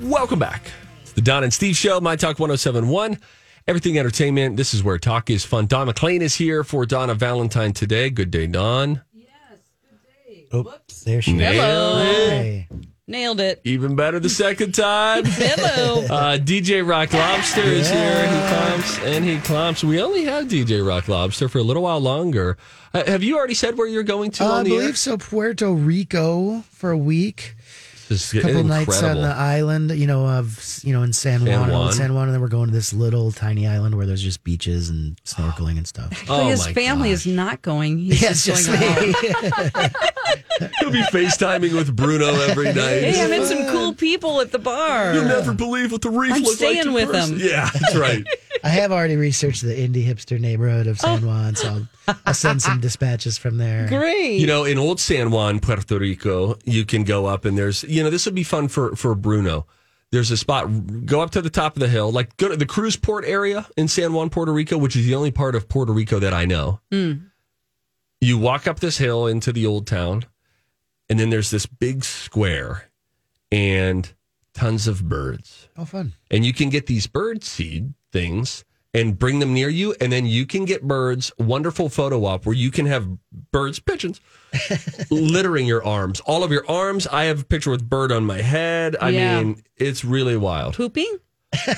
Welcome back. It's the Don and Steve Show, My Talk 1071. Everything entertainment. This is where talk is fun. Don McLean is here for Donna Valentine today. Good day, Don. Yes, good day. Oops, there she Nailed is. it. Hey. Nailed it. Even better the second time. Hello. Uh, DJ Rock Lobster is here. He clumps and he clumps. We only have DJ Rock Lobster for a little while longer. Uh, have you already said where you're going to Uh, I on the air? believe so. Puerto Rico for a week. This is A couple nights on the island, you know, of you know, in San Juan, San San Juan. Juan. San Juan, and then we're going to this little tiny island where there's just beaches and snorkeling and stuff. Oh his my family gosh. is not going. He's Yeah, just, just going me. He'll be FaceTiming with Bruno every night. Hey, I met some cool people at the bar. You'll never believe what the reef I'm looks like. staying in with person. them. Yeah, that's right. I have already researched the indie hipster neighborhood of San oh. Juan, so I'll, I'll send some dispatches from there. Great. You know, in old San Juan, Puerto Rico, you can go up and there's, you know, this would be fun for for Bruno. There's a spot. Go up to the top of the hill, like go to the cruise port area in San Juan, Puerto Rico, which is the only part of Puerto Rico that I know. Hmm. You walk up this hill into the old town, and then there's this big square and tons of birds. Oh, fun. and you can get these bird seed things and bring them near you and then you can get birds wonderful photo op where you can have birds pigeons littering your arms all of your arms i have a picture with bird on my head i Yeah. mean it's really wild Pooping?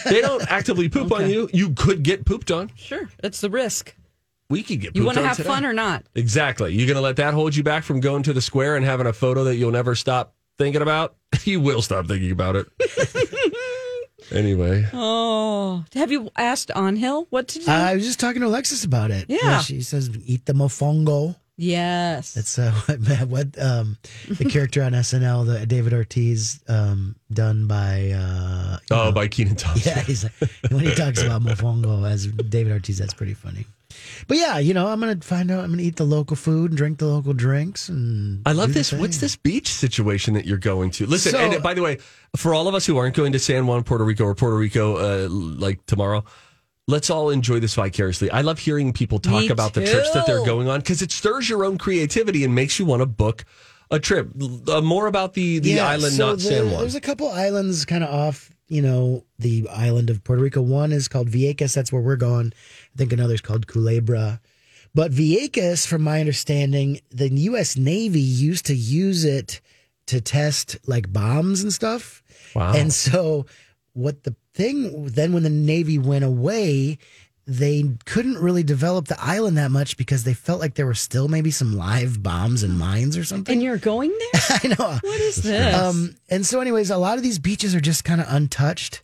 they don't actively poop on you you could get pooped on Sure. That's the risk. we could get pooped on. You want to have today. fun or not? exactly you're gonna let that hold you back from going to the square and having a photo that you'll never stop thinking about you will stop thinking about it anyway Oh. Have you asked On Hill what to do? I was just talking to Alexis about it. Yeah. she says eat the mofongo. yes. That's uh, what, what um, the character on SNL, the David Ortiz, um, done by. Uh, oh know, by keenan thompson yeah, he's like, when he talks about mofongo as David Ortiz, that's pretty funny. But yeah, you know, I'm gonna find out. I'm gonna eat the local food and drink the local drinks. And I love this. What's this beach situation that you're going to? Listen, So- and by the way, for all of us who aren't going to San Juan, Puerto Rico, or Puerto Rico, uh, like tomorrow, let's all enjoy this vicariously. I love hearing people talk about the trips that they're going on because it stirs your own creativity and makes you want to book a trip. Uh, more about the the Yeah, island, so not the- San Juan. There's a couple islands kind of off, you know, the island of Puerto Rico. One is called Vieques. That's where we're going. I think another's called Culebra. But Vieques, from my understanding, the U.S. Navy used to use it to test like bombs and stuff. Wow. And so, what the thing then when the Navy went away, they couldn't really develop the island that much because they felt like there were still maybe some live bombs and mines or something. and you're going there? I know. What is this? Um, and so, anyways, a lot of these beaches are just kind of untouched,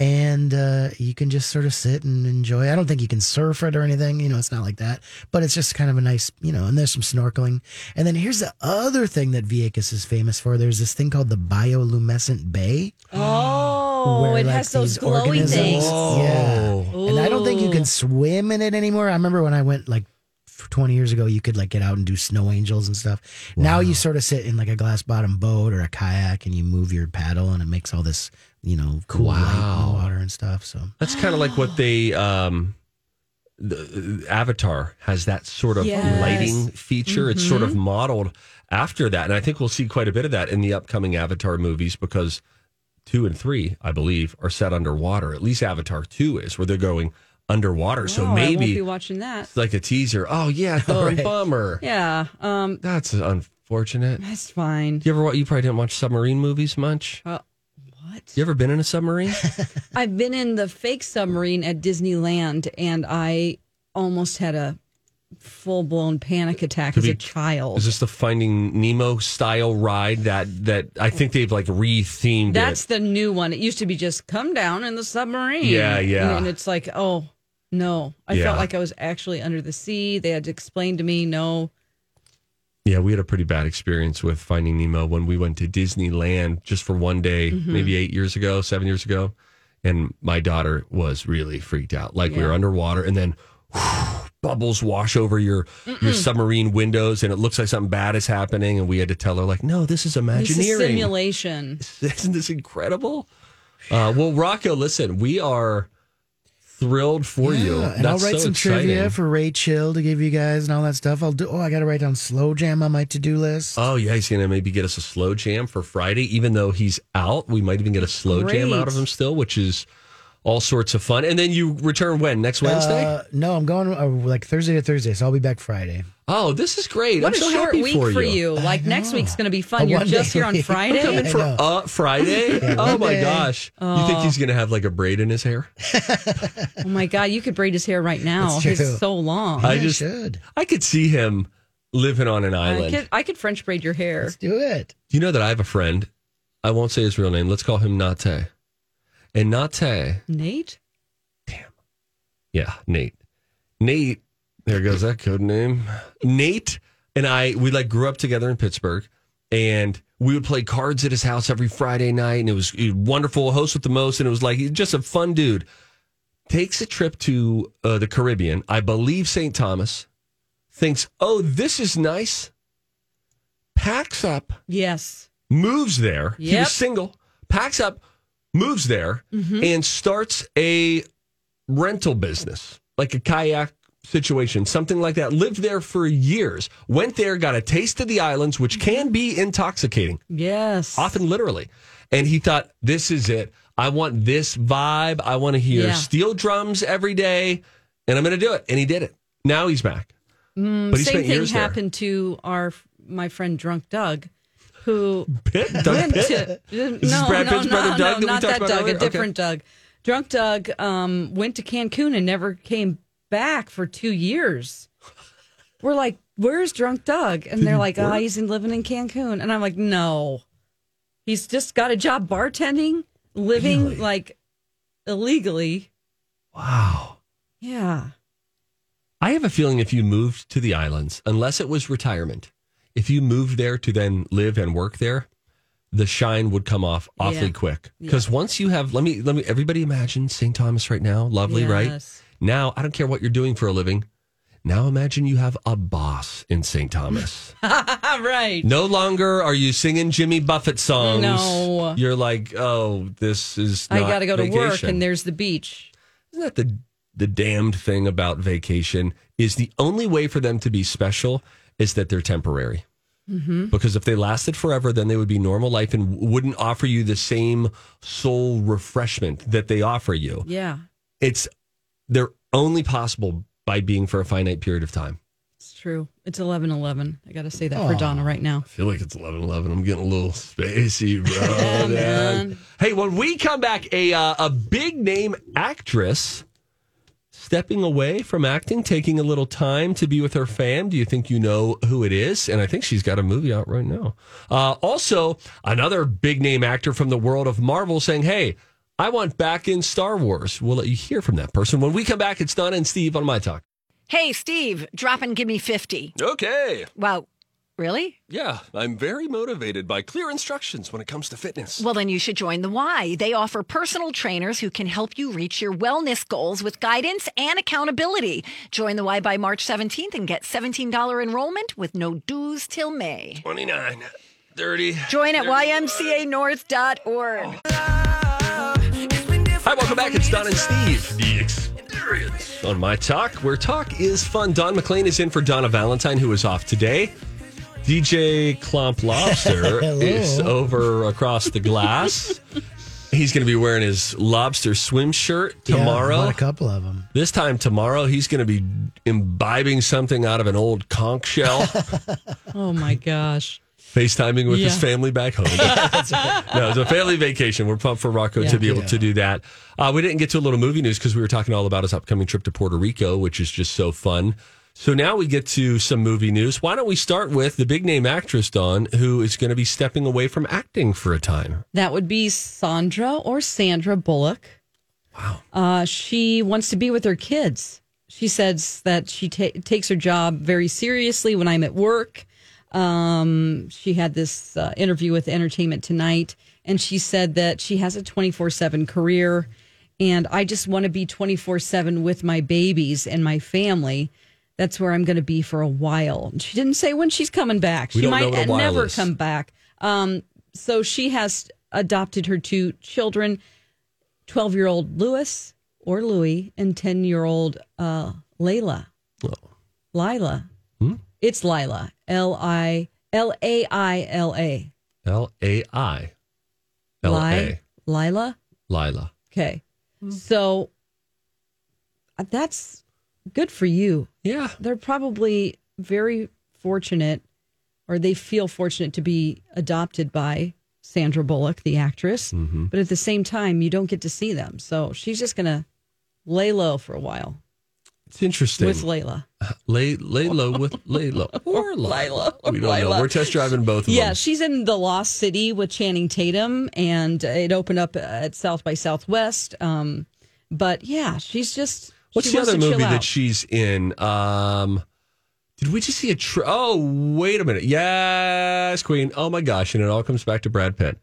and uh, you can just sort of sit and enjoy. I don't think you can surf it or anything. You know, it's not like that, but it's just kind of a nice, you know. And there's some snorkeling. And then here's the other thing that Vieques is famous for. There's this thing called the bioluminescent bay. oh, where, it like, has those these glowy organisms- things. Yeah. And I don't think you can swim in it anymore. I remember when I went like 20 years ago, you could like get out and do snow angels and stuff. Now you sort of sit in like a glass bottom boat or a kayak and you move your paddle and it makes all this, you know, cool light in Wow. water and stuff. So That's kind of like what they um the Avatar has that sort of Yes. lighting feature. It's sort of modeled after that, and I think we'll see quite a bit of that in the upcoming Avatar movies because two and three, I believe, are set underwater. At least Avatar two is where they're going underwater. so I won't maybe be watching that. it's like a teaser. Oh yeah, oh, Right. bummer. Yeah. Um, That's unfortunate. That's fine. You ever wa- you probably didn't watch submarine movies much? Uh, what? You ever been in a submarine? I've been in the fake submarine at Disneyland, and I almost had a full blown panic attack Could as be- a child. Is this the Finding Nemo style ride that that I think they've like re-themed That's it? the new one. It used to be just come down in the submarine. Yeah, yeah. And, and it's like, oh no, I Yeah. felt like I was actually under the sea. They had to explain to me, no, Yeah, we had a pretty bad experience with Finding Nemo when we went to Disneyland just for one day, Mm-hmm. maybe eight years ago, seven years ago. And my daughter was really freaked out. Like we were underwater and then bubbles wash over your your submarine windows and it looks like something bad is happening. And we had to tell her, like, no, this is it's a Imagineering. simulation. Isn't this incredible? Uh, well, Rocco, listen, we are thrilled for you. Yeah, and I'll write so some trivia for Ray Chill to give you guys and all that stuff. I'll do. Oh, I got to write down slow jam on my to do list. Oh yeah, he's gonna maybe get us a slow jam for Friday. Even though he's out, we might even get a slow jam out of him still, which is all sorts of fun. And then you return when next Wednesday? Uh, no, I'm going uh, like Thursday to Thursday, so I'll be back Friday. oh, this is great! What I'm a so short happy week for, for you. you. Like next week's going to be fun. A You're one-day just here on week. Friday. Coming for know. uh Friday? oh my Monday. gosh! You think he's gonna have like a braid in his hair? Oh my God, you could braid his hair right now. That's true. He's so long. I Yeah, just- should. I could see him living on an I island. could, I could French braid your hair. Let's do it. You know that I have a friend. I won't say his real name. Let's call him Nate. And Nate Nate? Damn. Yeah, Nate. Nate, there goes that code name. Nate and I, we like grew up together in Pittsburgh, and we would play cards at his house every Friday night, and it was, he was wonderful. Host with the most, and it was like he's just a fun dude. Takes a trip to uh, the Caribbean, I believe St. Thomas. Thinks, oh, this is nice. Packs up, Yes. moves there. He was single. Packs up, moves there, and starts a rental business, like a kayak situation, something like that. Lived there for years. Went there, got a taste of the islands, which can be intoxicating, Yes. often literally. And he thought, this is it. I want this vibe. I want to hear Yeah. steel drums every day, and I'm going to do it. And he did it. Now he's back. but he Mm, Same thing years there. happened to our my friend Drunk Doug, who Pitt? Doug went Pitt? to no, Brad no, Pitt's no, brother no, Doug that we not talked that about Doug, earlier? a Okay. different Doug. Drunk Doug um, went to Cancun and never came back for two years. We're like, "Where's Drunk Doug?" And they're like, "Oh, he's in- living in Cancun." And I'm like, "No, he's just got a job bartending, living Really? like illegally." Wow. Yeah, I have a feeling if you moved to the islands, unless it was retirement, if you moved there to then live and work there, the shine would come off awfully Yeah. quick. Because once you have, let me, let me, everybody imagine St. Thomas right now, lovely, right? Now, I don't care what you're doing for a living. Now imagine you have a boss in St. Thomas. right. no longer are you singing Jimmy Buffett songs. No. You're like, oh, this is I got to go to work, and there's the beach. Isn't that the the damned thing about vacation is the only way for them to be special is that they're temporary. Mm-hmm. Because if they lasted forever, then they would be normal life and wouldn't offer you the same soul refreshment that they offer you. Yeah, It's they're only possible by being for a finite period of time. it's true. It's eleven eleven. I got to say that for Donna right now. I feel like it's 11 11. I'm getting a little spacey, bro. Yeah, man. man. Hey, when we come back, a, uh, a big name actress stepping away from acting, taking a little time to be with her fam. Do you think you know who it is? And I think she's got a movie out right now. Uh, also, another big name actor from the world of Marvel saying, Hey, I want back in Star Wars. We'll let you hear from that person. When we come back, it's Donna and Steve on My Talk. Hey, Steve, drop and give me 50. Okay. Wow, really? Yeah, I'm very motivated by clear instructions when it comes to fitness. Well, then you should join the Y. They offer personal trainers who can help you reach your wellness goals with guidance and accountability. Join the Y by March 17th and get $17 enrollment with no dues till May. 29, 30. Join at ymcanorth.org. Oh. Hi, welcome back. It's Don and Steve. The experience on my talk, where talk is fun. Don McLean is in for Donna Valentine, who is off today. DJ Klomp Lobster is over across the glass. He's going to be wearing his lobster swim shirt tomorrow. bought a couple of them. this time tomorrow, he's going to be imbibing something out of an old conch shell. Oh my gosh. FaceTiming with his family back home. No, it's a family vacation. We're pumped for Rocco to be able to do that. Uh, we didn't get to a little movie news because we were talking all about his upcoming trip to Puerto Rico, which is just so fun. So now we get to some movie news. Why don't we start with the big name actress, Dawn, who is going to be stepping away from acting for a time? That would be Sandra or Sandra Bullock. Wow. Uh, she wants to be with her kids. She says that she ta- takes her job very seriously when I'm at work. Um, she had this uh, interview with Entertainment Tonight, and she said that she has a 24 7 career. And I just want to be 24 7 with my babies and my family. That's where I'm going to be for a while. She didn't say when she's coming back. We she might what a while never is. come back. Um, so she has adopted her two children 12 year old Lewis or Louis and 10 year old uh, Layla. Oh. Lila. Hmm? It's Lila. L I L A I L A. L A I L A. Li- Lila. Lila. Okay. So uh, that's good for you. Yeah. They're probably very fortunate, or they feel fortunate to be adopted by Sandra Bullock, the actress. Mm-hmm. But at the same time, you don't get to see them. So she's just going to lay low for a while It's interesting. with Layla. lay, lay low with lay low. Or. Or we don't know we're test driving both of them. Yeah, them. she's in The Lost City with Channing Tatum, and it opened up at South by Southwest. Um, but yeah, she's just. What's she the other movie that she's in? Um, did we just see a? Tra- oh, wait a minute. Yes, Queen. Oh my gosh! And it all comes back to Brad Pitt.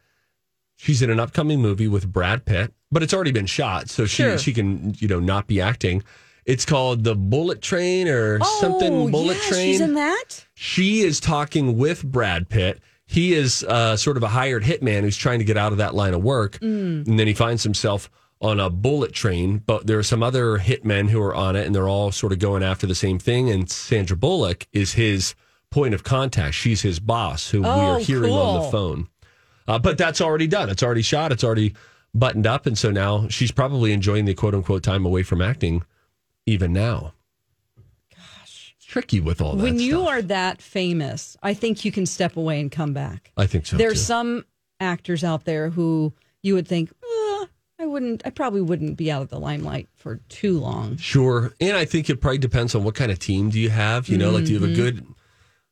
She's in an upcoming movie with Brad Pitt, but it's already been shot, so she Sure. she can you know not be acting. It's called the Bullet Train or something. Oh, Bullet yeah, Train. She's in that. She is talking with Brad Pitt. He is uh, sort of a hired hitman who's trying to get out of that line of work. And then he finds himself on a bullet train, but there are some other hitmen who are on it, and they're all sort of going after the same thing. And Sandra Bullock is his point of contact. She's his boss, who we are Oh, hearing on the phone. Uh, but that's already done. It's already shot. It's already buttoned up. And so now she's probably enjoying the quote unquote time away from acting even now. Gosh. It's tricky with all that. when you stuff. are that famous, I think you can step away and come back. I think so. There's too. some actors out there who you would think, "Uh, I wouldn't, I probably wouldn't be out of the limelight for too long. Sure. And I think it probably depends on what kind of team do you have. You know, like do you have a Mm-hmm. good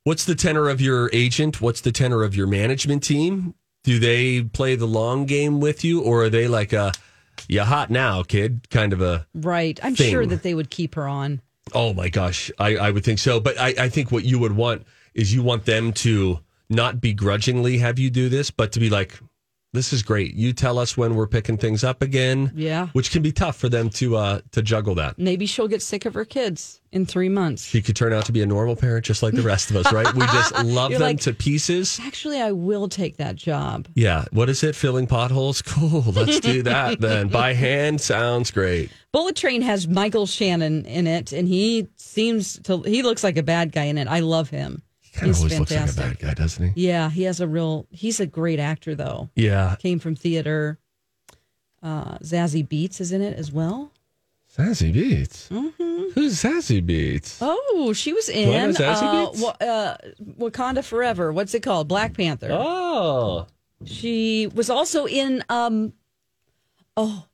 what's the tenor of your agent? What's the tenor of your management team? Do they play the long game with you or are they like a you hot now, kid? Kind of a Right. I'm Thing. sure that they would keep her on. oh my gosh, I, I would think so. But I, I think what you would want is you want them to not begrudgingly have you do this, but to be like, this is great. You tell us when we're picking things up again. Yeah. Which can be tough for them to uh to juggle that. Maybe she'll get sick of her kids in three months. She could turn out to be a normal parent just like the rest of us, right? We just love them like- to pieces. Actually, I will take that job. Yeah. What is it? Filling potholes? Cool. Let's do that then. By hand sounds great. Bullet Train has Michael Shannon in it, and he seems to, he looks like a bad guy in it. I love him. Kind of always looks like a fantastic. bad guy, doesn't he? Yeah, he has a real, he's a great actor, though. Yeah. Came from theater. Uh, Zazie Beetz is in it as well. Sassy Beats. Who's Sassy Beats? Oh, she was Do I know in uh, uh, Wakanda Forever. What's it called? Black Panther. Oh. She was also in um, Oh,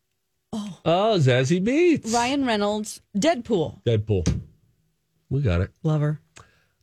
Oh, Zazie Beetz. Ryan Reynolds' Deadpool. Deadpool. We got it. Lover.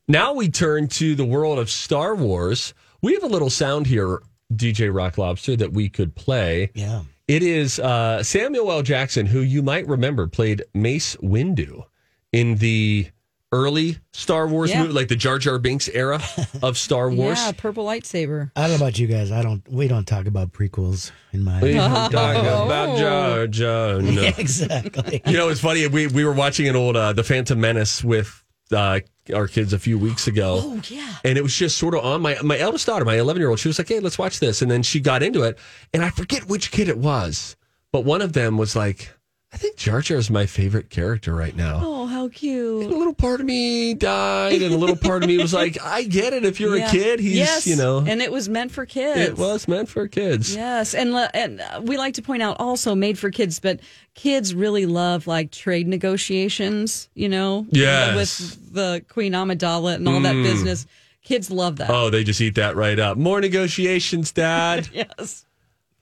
Now we turn to the world of Star Wars. We have a little sound here, DJ Rock Lobster, that we could play. Yeah. It is uh, Samuel L. Jackson, who you might remember played Mace Windu in the early Star Wars Yeah. movie, like the Jar Jar Binks era of Star Wars. Yeah, purple lightsaber. I don't know about you guys. I don't. We don't talk about prequels in my. We don't talk about Jar Jar. No. exactly. You know, it's funny. We we were watching an old uh, The Phantom Menace with uh, our kids a few weeks ago. Oh yeah. and it was just sort of on my my eldest daughter, my 11 year old. She was like, "Hey, let's watch this," and then she got into it, and I forget which kid it was, but one of them was like, "I think Jar Jar is my favorite character right now." Oh, how And cute. a little part of me died, and a little part of me was like, "I get it. If you're Yeah. a kid, he's yes, you know, and it was meant for kids. it was meant for kids." Yes, and le- and uh, we like to point out also made for kids, but kids really love like trade negotiations. You know, Yes. with the Queen Amidala and all that business. Kids love that. Oh, they just eat that right up. More negotiations, Dad. yes.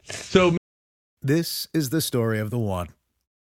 so This is the story of the one.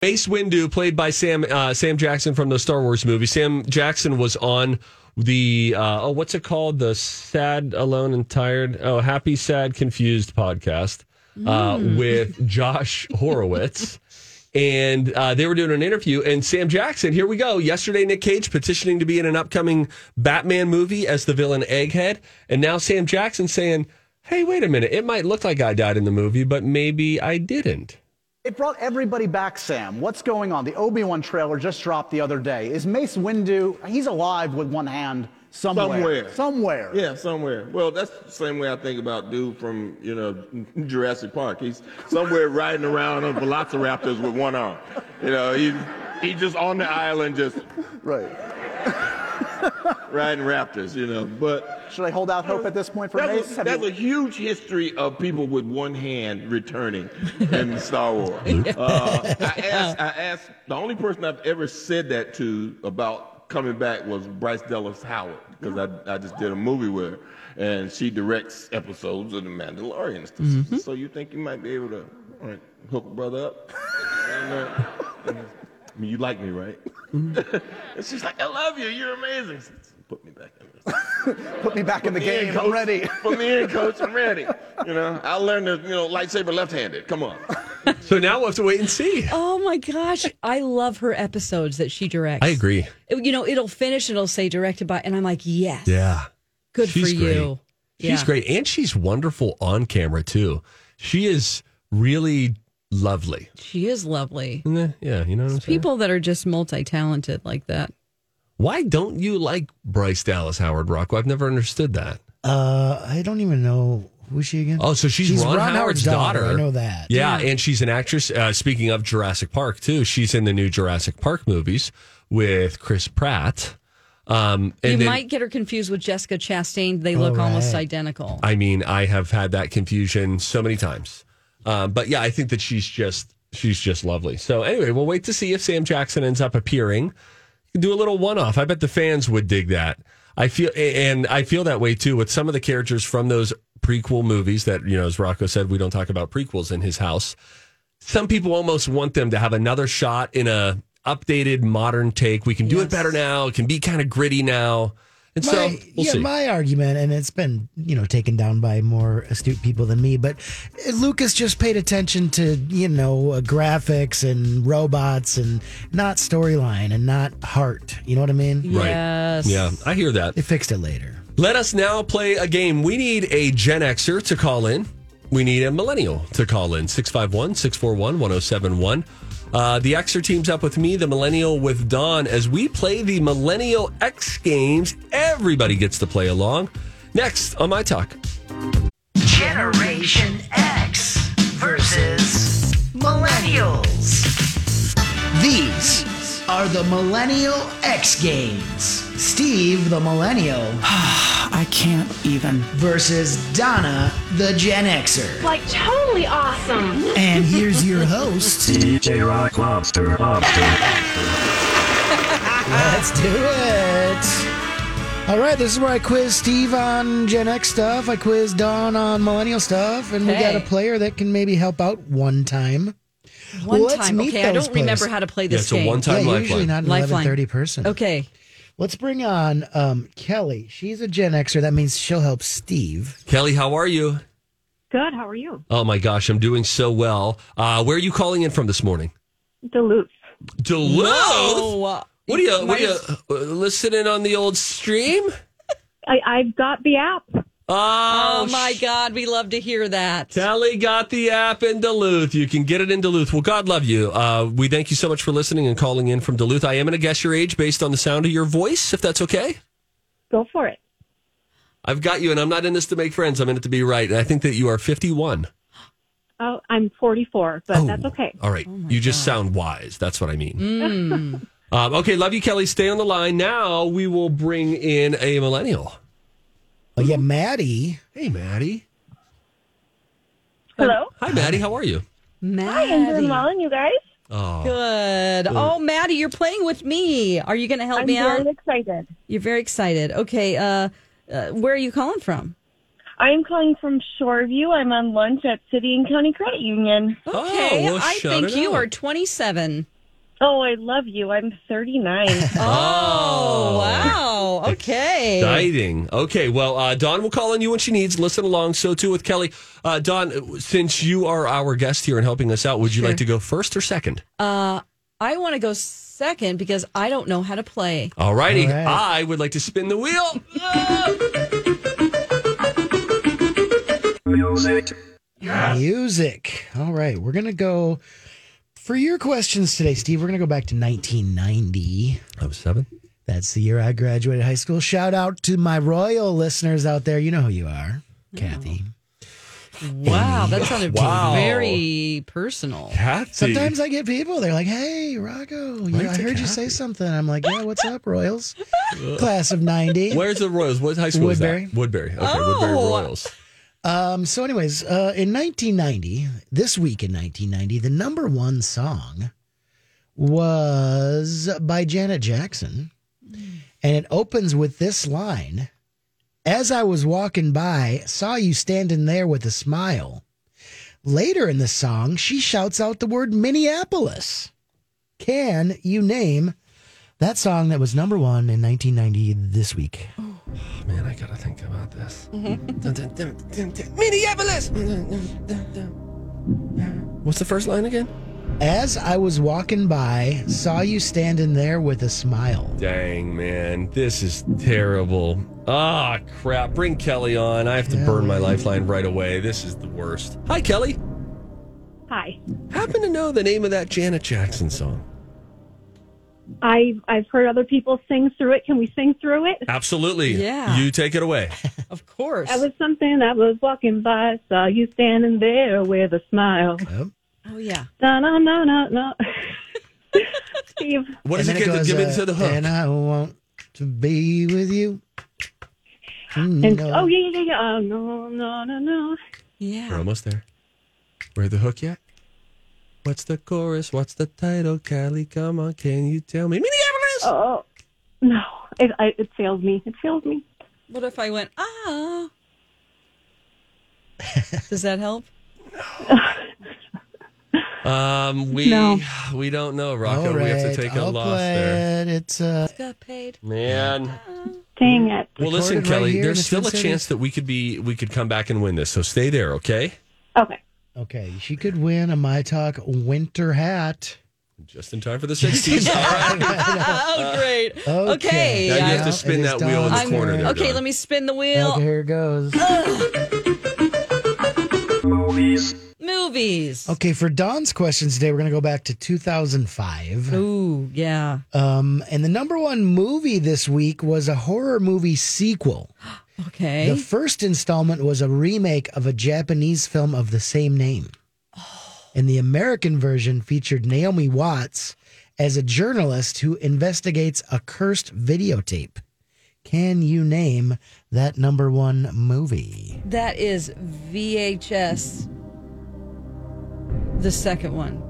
Mace Windu, played by Sam uh, Sam Jackson from the Star Wars movie. Sam Jackson was on the uh, oh, what's it called? The Sad, Alone, and Tired. Oh, Happy, Sad, Confused podcast uh, with Josh Horowitz. And uh, they were doing an interview, and Sam Jackson, here we go. Yesterday, Nick Cage petitioning to be in an upcoming Batman movie as the villain Egghead. And now Sam Jackson saying, hey, wait a minute. It might look like I died in the movie, but maybe I didn't. It brought everybody back, Sam. What's going on? The Obi-Wan trailer just dropped the other day. Is Mace Windu, he's alive with one hand somewhere. Somewhere. Somewhere. Yeah, somewhere. Well, that's the same way I think about dude from, you know, Jurassic Park. He's somewhere riding around on velociraptors with one arm. You know, he he's just on the island just Right. riding raptors, you know. But Should I hold out hope at this point for Mace? that's, a, Have that's you- a huge history of people with one hand returning in Star Wars. Uh, I, asked, I asked, the only person I've ever said that to about coming back was Bryce Dallas Howard, because I, I just did a movie with her, and she directs episodes of The Mandalorian. and. Mm-hmm. So you think you might be able to hook a brother up? And, uh, I mean, you like me, right? Mm-hmm. and she's like, I love you. You're amazing. Said, Put me back in this. Put me back in the Put me in, game. coach. I'm ready. Put me in, coach. I'm ready. You know, I'll learn to, you know, lightsaber left-handed. Come on. So now we'll have to wait and see. Oh my gosh, I love her episodes that she directs. I agree. It- You know, it'll finish and it'll say directed by, and I'm like, yes, Yeah. good She's for great. you. She's Yeah. great. And she's wonderful on camera, too. She is really lovely. She is lovely. Yeah, you know what I'm saying? People that are just multi-talented like that. Why don't you like Bryce Dallas Howard Rocco? I've never understood that. Uh, I don't even know who's she again. Oh, so she's, Ron, Howard's, daughter. I know that. Yeah, and she's an actress. Uh, speaking of Jurassic Park, too, she's in the new Jurassic Park movies with Chris Pratt. Um, and you then, might get her confused with Jessica Chastain. They look Oh, almost identical. I mean, I have had that confusion so many times. Um, but yeah, I think that she's just she's just lovely. So anyway, we'll wait to see if Sam Jackson ends up appearing. Do a little one off. I bet the fans would dig that. I feel and I feel that way too with some of the characters from those prequel movies that, you know, as Rocco said, we don't talk about prequels in his house. Some people almost want them to have another shot in a updated modern take. We can do it better now. It can be kind of gritty now. And My, so we'll yeah, see. my argument, and it's been you know taken down by more astute people than me, but Lucas just paid attention to you know uh, graphics and robots and not storyline and not heart. You know what I mean? Right. Yes. Yeah, I hear that. They fixed it later. Let us now play a game. We need a Gen Xer to call in. We need a millennial to call in 651 641 1071. Uh, the Xer teams up with me, the millennial with Dawn, as we play the Millennial X Games. Everybody gets to play along. Next on My Talk. Generation X versus Millennials. These are the Millennial X Games. Steve, the Millennial, I can't even. versus Donna, the Gen Xer. Like totally awesome. And here's your host. DJ Rock Lobster Lobster. Let's do it. All right, this is where I quiz Steve on Gen X stuff. I quiz Dawn on millennial stuff, and we got a player that can maybe help out one time. One Let's time. Okay, I don't remember how to play Yeah, this it's a game. one time yeah, usually lifeline. not an Lifeline. 30 person. Okay. Let's bring on um, Kelly. She's a Gen Xer. That means she'll help Steve. Kelly, how are you? Good. How are you? Oh my gosh, I'm doing so well. Uh, where are you calling in from this morning? Duluth. Duluth. Whoa. What are you? What are you uh, listening on the old stream? I, I've got the app. Oh, Oh my God, we love to hear that. Kelly got the app in Duluth. You can get it in Duluth. Well, God love you. Uh, we thank you so much for listening and calling in from Duluth. I am going to guess your age based on the sound of your voice, if that's okay. Go for it. I've got you, and I'm not in this to make friends. I'm in it to be right. And I think that you are 51. Oh, I'm 44, but that's okay. All right. you just sound wise. That's what I mean. Mm. Um, okay, love you, Kelly. Stay on the line. Now we will bring in a millennial. Oh, yeah, Maddie. Hey, Maddie. Hello. Hi, Maddie. How are you? Maddie. Hi, I'm doing well, and you guys? Oh, Good. Oh, Maddie, you're playing with me. Are you going to help me out? I'm me out? very excited. You're very excited. Okay. Uh, uh, where are you calling from? I am calling from Shoreview. I'm on lunch at City and County Credit Union. Okay. well, I shout think it you out. are 27. Oh, I love you. I'm 39. Oh, wow. Okay. Exciting. Okay, well, uh, Dawn will call on you when she needs. Listen along. So too with Kelly. Uh, Dawn, since you are our guest here and helping us out, would you Sure. like to go first or second? Uh, I want to go second because I don't know how to play. All righty. All right. I would like to spin the wheel. Music. Music. All right. We're going to go for your questions today, Steve. We're going to go back to 1990. I was seven. That's the year I graduated high school. Shout out to my royal listeners out there. You know who you are, Kathy. Wow, that sounded Wow. very personal. Kathy. Sometimes I get people, they're like, hey, Rocco, you, Right I to heard you say Kathy. something. I'm like, yeah, what's up, Royals? Class of 90. Where's the Royals? What high school Woodbury. is that? Woodbury. Okay, Oh. Woodbury Royals. Um, so, anyways, uh, in 1990, this week in 1990, the number one song was by Janet Jackson. And it opens with this line As I was walking by, saw you standing there with a smile. Later in the song, she shouts out the word Minneapolis. Can you name that song that was number one in 1990 this week? Man, I gotta think about this. Mm-hmm. Minneapolis. What's the first line again? As I was walking by, saw you standing there with a smile. Dang, man, this is terrible. Ah, crap. Bring Kelly on. I have to burn my lifeline right away. This is the worst. Hi, Kelly. Hi. Happen to know the name of that Janet Jackson song? I've, I've heard other people sing through it. Can we sing through it? Absolutely. Yeah. You take it away. Of course. That was something I was walking by, saw you standing there with a smile. oh, yeah. No, no, no, no, no. Steve. What does And it then get? Give me uh, to the hook. And I want to be with you. And, No. Oh, yeah, yeah, yeah. Oh, no, no, no, no. Yeah. We're almost there. We're at the hook yet? What's the chorus? What's the title? Kelly, come on, can you tell me? Minneapolis! Oh, no. It, I, it fails me. It fails me. What if I went, ah? Does that help? Um, we No. we don't know, Rocco. All We have to right, take a I'll loss play there. it. It's uh, Got paid. Man. Dang it. Well, listen, Recorded right Kelly. here in there's the still Twin a Cities. chance that we could be we could come back and win this. So stay there, okay? Okay. Okay. She could win a My Talk winter hat. Just in time for the 60s. All right. oh, great. Okay. Okay. Now you have to spin that wheel in the Dawn's corner there. okay, Dawn. let me spin the wheel. Okay, here it goes. Movies. Movies. Okay, for Don's questions today, we're going to go back to 2005. Ooh, yeah. Um, and the number one movie this week was a horror movie sequel. Okay. The first installment was a remake of a Japanese film of the same name. Oh. And the American version featured Naomi Watts as a journalist who investigates a cursed videotape. Can you name that number one movie? that is VHS. The second one.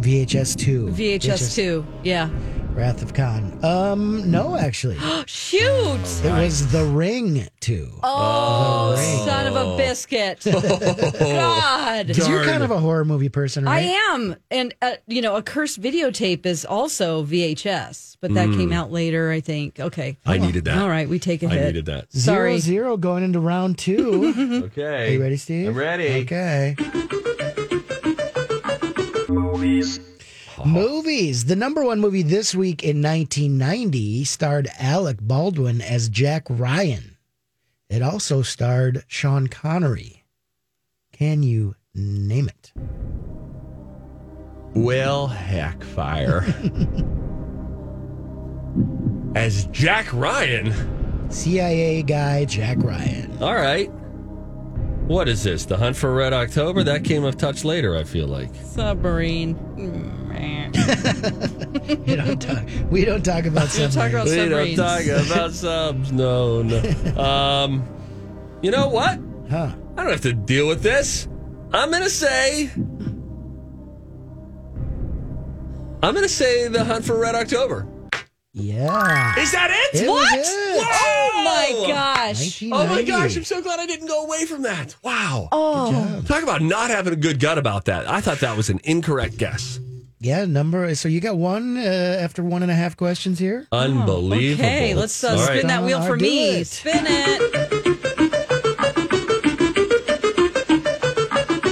VHS 2. VHS 2. Yeah. Wrath of Khan. Um, no, actually. Shoot! It was The Ring 2. Oh, Ring. son of a biscuit. God. 'Cause you're kind of a horror movie person, I am. And, uh, you know, a cursed videotape is also VHS, but that Mm. came out later, I think. Okay. I needed that. All right, we take a hit. I needed that. Zero Sorry. zero going into round two. Okay. Are you ready, Steve? I'm ready. Okay. Movies. Movies. The number one movie this week in 1990 starred Alec Baldwin as Jack Ryan. It also starred Sean Connery. Can you name it? Well, heck, fire. As Jack Ryan. CIA guy Jack Ryan. All right. What is this? The Hunt for Red October? That came a touch later, I feel like. Submarine. We don't talk, we don't talk about We don't talk submarines. We don't talk about subs. No, no. Um, you know what? Huh. I don't have to deal with this. I'm going to say. I'm going to say The Hunt for Red October. Yeah. Is that it? It was what? it. Oh my gosh. Oh my 1990. gosh, I'm so glad I didn't go away from that. Wow. Oh. Talk about not having a good gut about that. I thought that was an incorrect guess. Yeah, number. So you got one uh, after one and a half questions here. Unbelievable. Okay, let's uh, All spin right. that wheel I'll for do me. it. Spin it.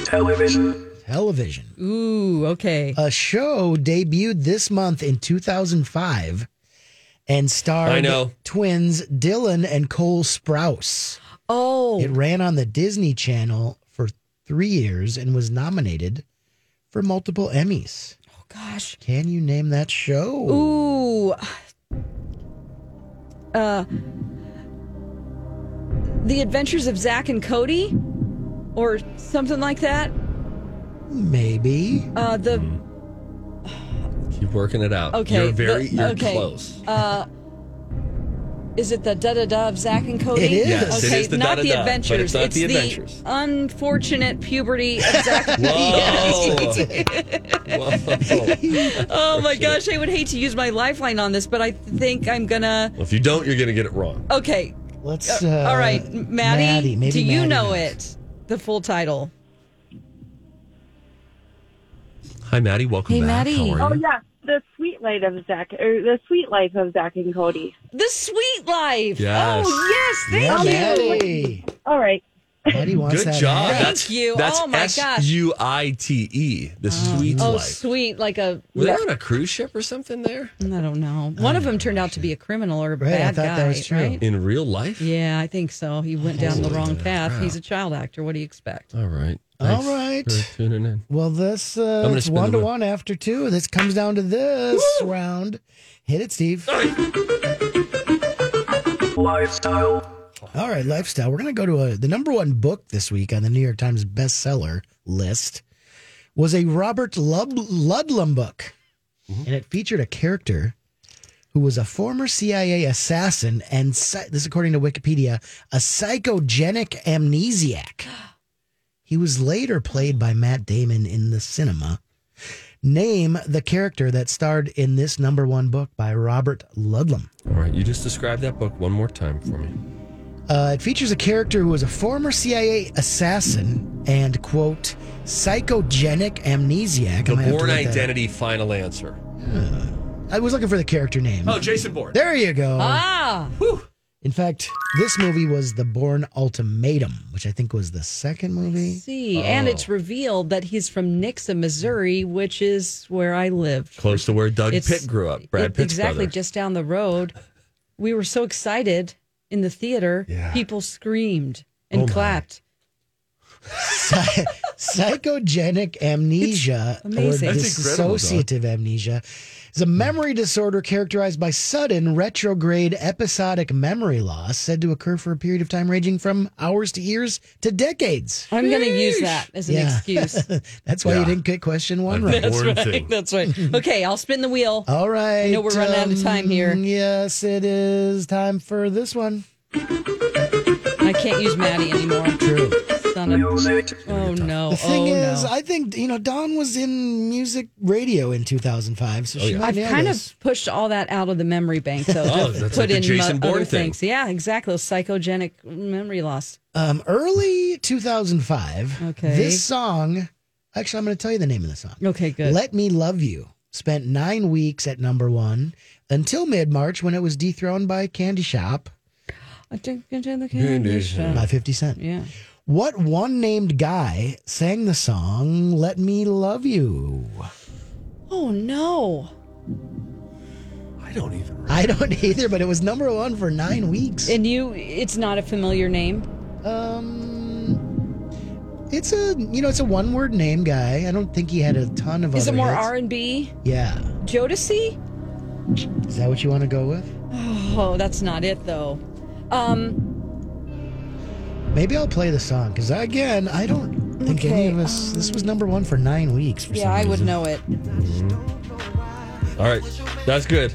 Television. Television. Ooh, okay. A show debuted this month in 2005 and starred I know. twins Dylan and Cole Sprouse. Oh, It ran on the Disney Channel for three years and was nominated for multiple Emmys. Oh, gosh. Can you name that show? Ooh. Uh, The Adventures of Zack and Cody, or something like that. Maybe. Uh, the Keep working it out. okay. You're very the- you're okay. close. Uh, is it the da da da of Zack and Cody? It is. Yes, okay, is the not the adventures. it's not the adventures. unfortunate puberty of Zack. and Whoa. Whoa. Oh my gosh, I would hate to use my lifeline on this, but I think I'm gonna. If you don't, you're going to get it wrong. Okay. Let's. Uh, Uh, all right, Maddie. Maddie, maybe do you Maddie know knows. it? The full title. Hi, Maddie. Welcome back. Hey, back. Maddie. How are Oh yeah, the sweet light of Zack, or the sweet life of Zack and Cody. The Sweet Life. Yes. Oh yes, Yeah, thank you. Maddie. All right. Maddie wants Good that job. hat. Thank that's, you. That's Oh, my gosh. S U I T E. The oh. sweet Oh, life. Oh, sweet, like a. Were they on a cruise ship or something there? I don't know. One of them turned out to be a criminal or a Right, I bad thought guy, that was true. right? In real life? Yeah, I think so. He went down the wrong path. crap. He's a child actor. What do you expect? All right. All Thanks right. for tuning in. Well, this uh, it's one to one after two. This comes down to this round. Hit it, Steve. Lifestyle. All right, lifestyle. We're going to go to a, the number one book this week on the New York Times bestseller list was a Robert Lub- Ludlum book, and it featured a character who was a former CIA assassin and psy- this, according to Wikipedia, a psychogenic amnesiac. He was later played by Matt Damon in the cinema. Name the character that starred in this number one book by Robert Ludlum. All right. You just described that book one more time for me. Uh, it features a character who was a former CIA assassin and, quote, psychogenic amnesiac. The I might have to Bourne look that. Identity final answer. I was looking for the character name. Oh, Jason Bourne. There you go. Ah, In fact, this movie was The Bourne Ultimatum, which I think was the second movie. see, and Oh. it's revealed that he's from Nixa, Missouri, which is where I lived. Close to where Doug It's- Pitt grew up. Brad it- Pitt's exactly brother. just down the road. We were so excited in the theater. Yeah. People screamed and Oh, clapped. Psy- psychogenic amnesia or amazing. Incredible, dissociative amnesia is a memory disorder characterized by sudden retrograde episodic memory loss said to occur for a period of time ranging from hours to years to decades. I'm going to use that as an Yeah. excuse. That's why you didn't get question one right. That's right. thing. That's right. Okay, I'll spin the wheel. All right. I know we're running out of time here. um, Yes, it is time for this one. I can't use Maddie anymore. True. Son of- music. Oh no! The thing oh, is, no. I think you know Dawn was in music radio in 2005, so she yeah. might I've kind this. of pushed all that out of the memory bank, though. Oh, to that's put like in Jason mo- other thing. things. Yeah, exactly. Psychogenic memory loss. Um, early 2005. Okay. This song, actually, I'm going to tell you the name of the song. Okay, good. Let Me Love You spent nine weeks at number one until mid March when it was dethroned by Candy Shop I think into the candy shop. by 50 Cent. Yeah. What one named guy sang the song Let Me Love You? Oh no! I don't even. I don't either, but it was number one for nine weeks. And you, it's not a familiar name. Um, it's a you know it's a one word name guy. I don't think he had a ton of. Is it other more hits. R and B? Yeah, Jodeci? is that what you want to go with? Oh, that's not it though. Um, Maybe I'll play the song because again, I don't think any of us. this was number one for nine weeks. For yeah, some I would know it. All right, that's good.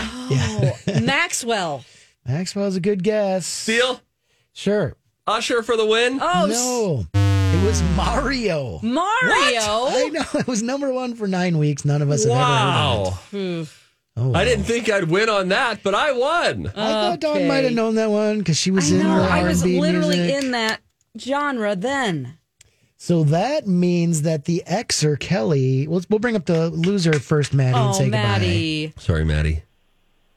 Oh, Maxwell. Maxwell's a good guess. Steele, Sure. Usher for the win. Oh, no, it was Mario. Mario. What? I know it was number one for nine weeks. None of us have ever heard of it. Oof. Oh, I didn't think I'd win on that, but I won. I thought Dawn Okay. might have known that one because she was I in know. the I was R&B literally music. in that genre then. So that means that the Xer Kelly. We'll, we'll bring up the loser first, Maddie, and Oh, say Maddie. Sorry, Maddie.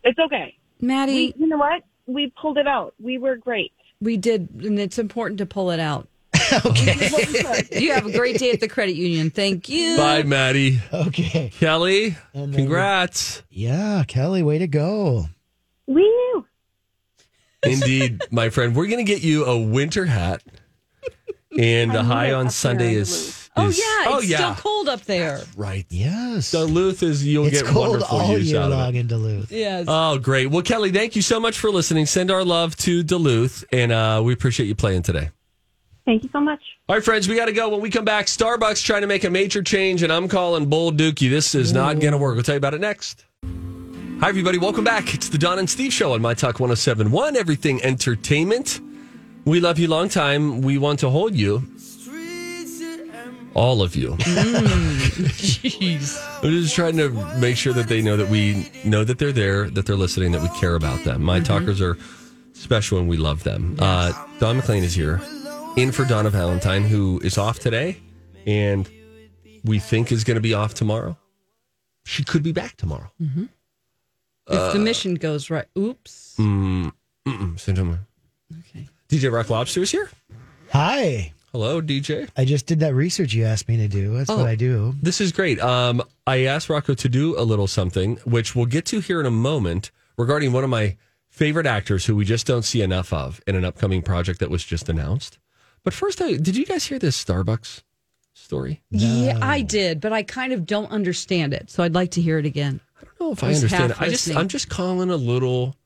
It's okay. Maddie, We, you know what? We pulled it out. We were great. we did, and it's important to pull it out. Goodbye. okay. You have a great day at the credit union. Thank you. Bye, Maddie. Okay. Kelly, And then- congrats. Yeah, Kelly, way to go. Woo! Indeed, my friend. We're going to get you a winter hat. And the high on up Sunday there in is, Oh is- yeah, oh it's yeah, still cold up there. right. Yes. Duluth is you'll it's get cold wonderful all use year out of long it. in Duluth. Yes. Oh, great. Well, Kelly, thank you so much for listening. Send our love to Duluth, and uh, we appreciate you playing today. Thank you so much. All right, friends, we got to go. When we come back, Starbucks trying to make a major change, and I'm calling Bull Dookie. This is not going to work. We'll tell you about it next. Hi, everybody. Welcome back. It's the Don and Steve Show on My Talk 1071, Everything Entertainment. We love you long time. We want to hold you. All of you. Jeez. We're just trying to make sure that they know that we know that they're there, that they're listening, that we care about them. My talkers are special and we love them. Uh, Don McLean is here, in for Donna Valentine, who is off today and we think is going to be off tomorrow. She could be back tomorrow. if the mission goes right, oops. Mm, him. Okay. DJ Rock Lobster is here. Hi. Hello, DJ. I just did that research you asked me to do. That's Oh. what I do. This is great. Um, I asked Rocco to do a little something, which we'll get to here in a moment, regarding one of my favorite actors who we just don't see enough of in an upcoming project that was just announced. But first, I, did you guys hear this Starbucks story? Yeah, I did, but I kind of don't understand it, so I'd like to hear it again. I don't know if I, I understand it. I just, I'm just calling a little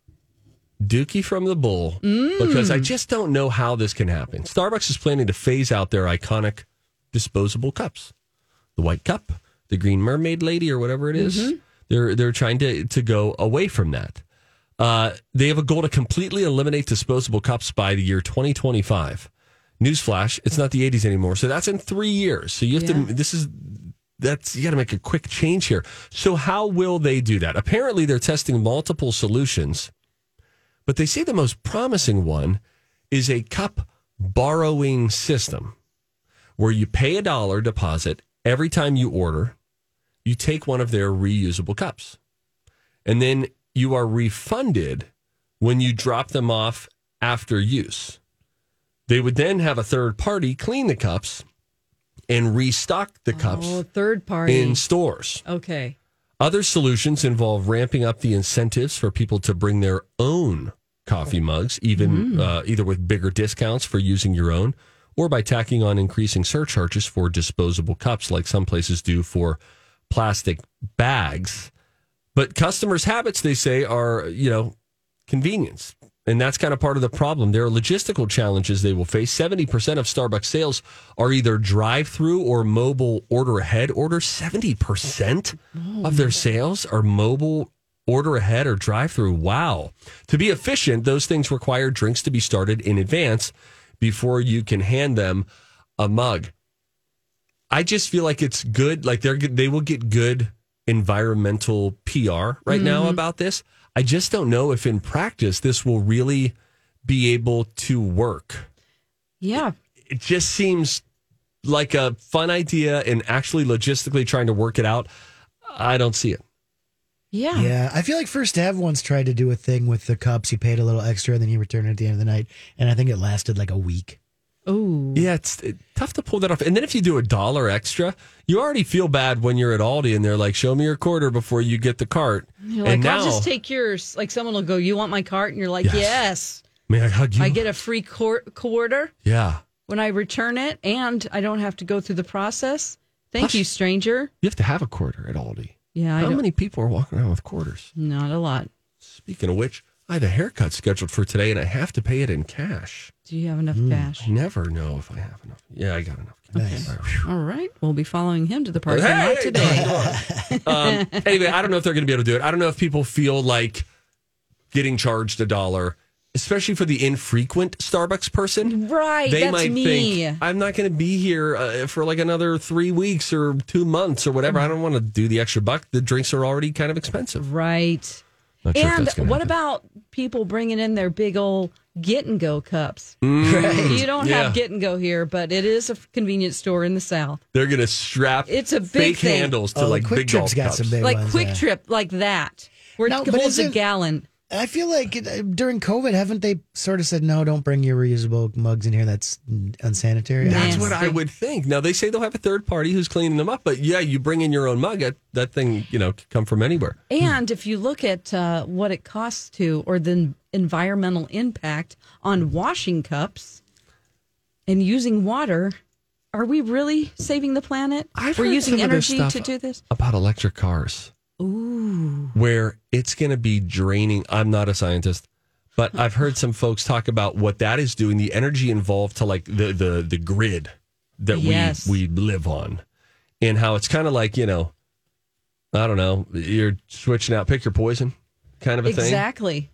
dookie from the bull because I just don't know how this can happen. Starbucks is planning to phase out their iconic disposable cups, the white cup, the green mermaid lady, or whatever it is. They're they're trying to to go away from that. Uh, they have a goal to completely eliminate disposable cups by the year 2025. Newsflash: It's not the 80s anymore, so that's in three years. So you have Yeah. to. This is that's you got to make a quick change here. So how will they do that? Apparently, they're testing multiple solutions, but they say the most promising one is a cup borrowing system, where you pay a dollar deposit every time you order. You take one of their reusable cups, and then you are refunded when you drop them off after use. They would then have a third party clean the cups and restock the cups Oh, third party. in stores. okay. Other solutions involve ramping up the incentives for people to bring their own coffee mugs, even uh, either with bigger discounts for using your own, or by tacking on increasing surcharges for disposable cups, like some places do for plastic bags. But customers' habits, they say, are you know convenience. And that's kind of part of the problem. There are logistical challenges they will face. 70% of Starbucks sales are either drive through or mobile order ahead order. 70% of their sales are mobile order ahead or drive through. Wow. To be efficient, those things require drinks to be started in advance before you can hand them a mug. I just feel like it's good. Like they're they will get good environmental PR right now Mhm. about this. I just don't know if in practice this will really be able to work. Yeah. It just seems like a fun idea and actually logistically trying to work it out. I don't see it. Yeah. Yeah, I feel like First Ave once tried to do a thing with the cups. You paid a little extra, and then you returned it at the end of the night, and I think it lasted like a week. Oh, Yeah, it's it, tough to pull that off. And then if you do a dollar extra, you already feel bad when you're at Aldi and they're like, "Show me your quarter before you get the cart." You're like, and I'll just take yours. Like someone will go, "You want my cart?" And you're like, Yes. "Yes." may I hug you? I get a free quar- quarter yeah, when I return it, and I don't have to go through the process. Thank Plus- you, stranger. you have to have a quarter at Aldi. Yeah, I How don't- many people are walking around with quarters? Not a lot. Speaking of which, I have a haircut scheduled for today, and I have to pay it in cash. Do you have enough I cash? never know if I have enough. Yeah, I got enough. Cash. All right, we'll be following him to the parking Hey, lot today. um, anyway, I don't know if they're going to be able to do it. I don't know if people feel like getting charged a dollar, especially for the infrequent Starbucks person. Right, They that's might me. think I'm not going to be here uh, for like another three weeks or two months or whatever. I don't want to do the extra buck. The drinks are already kind of expensive. Right. Not and that's gonna what happen. about people bringing in their big old get and go cups? Mm, You don't yeah. have get and go here, but it is a convenience store in the South. They're going to strap It's a big fake thing. handles to Oh, the like Quick big Trip's golf got some cups. big like ones, Quick yeah. Trip, like that, where No, it holds a isn't- gallon. I feel like uh, during COVID, haven't they sort of said no? Don't bring your reusable mugs in here. That's unsanitary. That's what I would think. Now they say they'll have a third party who's cleaning them up, but yeah, you bring in your own mug. That, that thing, you know, could come from anywhere. And if you look at uh, what it costs to, or the environmental impact on washing cups and using water, are we really saving the planet? I've We're heard using some of this energy stuff to do this. about electric cars. Ooh. where it's going to be draining. I'm not a scientist, but I've heard some folks talk about what that is doing, the energy involved to like the the the grid that Yes. we we live on, and how it's kind of like you know, I don't know, you're switching out, pick your poison, kind of a thing. Exactly.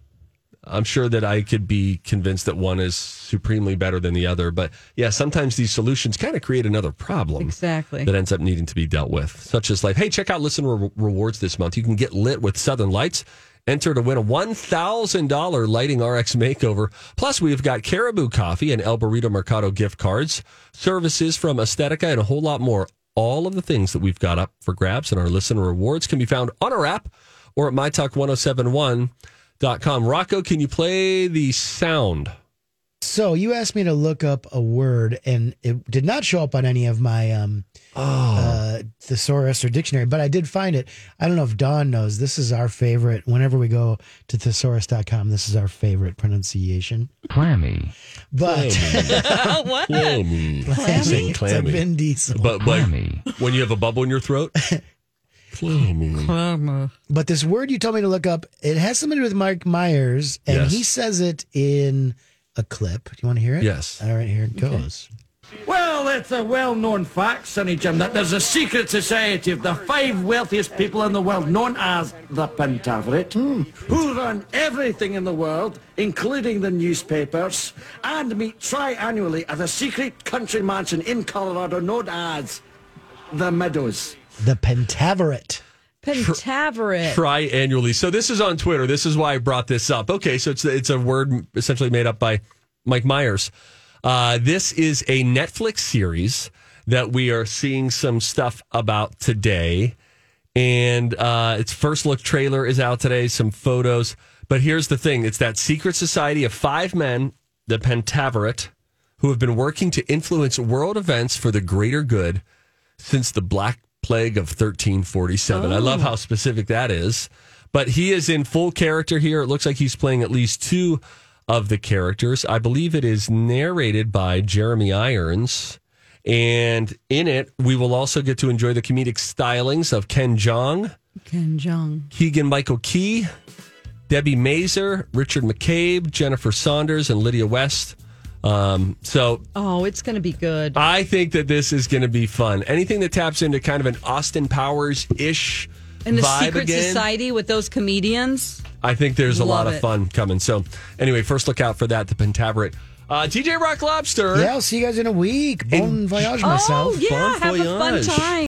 I'm sure that I could be convinced that one is supremely better than the other, but yeah, sometimes these solutions kind of create another problem Exactly. that ends up needing to be dealt with, such as like, hey, check out Listener Re- Rewards this month. You can get lit with Southern Lights. Enter to win a $1,000 Lighting RX makeover. Plus, we've got Caribou Coffee and El Burrito Mercado gift cards, services from Aesthetica, and a whole lot more. All of the things that we've got up for grabs and our Listener Rewards can be found on our app or at mytalk1071.com. Rocco, can you play the sound? So you asked me to look up a word, and it did not show up on any of my um, uh, thesaurus or dictionary, but I did find it. I don't know if Dawn knows. This is our favorite. Whenever we go to thesaurus.com, this is our favorite pronunciation. Clammy. But what? Clammy. Clammy? Saying It's a clammy. Vin Diesel. But like, when you have a bubble in your throat? clammy. But this word you told me to look up, it has something to do with Mike Myers, and Yes. he says it in a clip. Do you want to hear it? Yes. All right, here it goes. Well, it's a well-known fact, Sonny Jim, that there's a secret society of the five wealthiest people in the world, known as the Pentaverate, hmm. who run everything in the world, including the newspapers, and meet tri-annually at a secret country mansion in Colorado known as the Meadows. The Pentaverate. Pentaverate. Triannually. So this is on Twitter. This is why I brought this up. Okay, so it's it's a word essentially made up by Mike Myers. Uh, this is a Netflix series that we are seeing some stuff about today, and uh, its first look trailer is out today. Some photos, but here's the thing: it's that secret society of five men, the Pentaverate, who have been working to influence world events for the greater good since the Black Plague of 1347. I love Oh. how specific that is. But he is in full character here. It looks like he's playing at least two of the characters. I believe it is narrated by Jeremy Irons. And in it, we will also get to enjoy the comedic stylings of Ken Jeong, Ken Jeong. Keegan Michael Key, Debi Mazar, Richard McCabe, Jennifer Saunders, and Lydia West. Um, so Oh, it's going to be good. I think that this is going to be fun. Anything that taps into kind of an Austin Powers ish And the vibe secret again. society with those comedians. I think there's a lot Love of fun coming. So, anyway, first look out for that. The Pentaverate Uh, DJ Rock Lobster. Yeah, I'll see you guys in a week. Bon voyage, myself. Oh, yeah. Bon Have a fun time.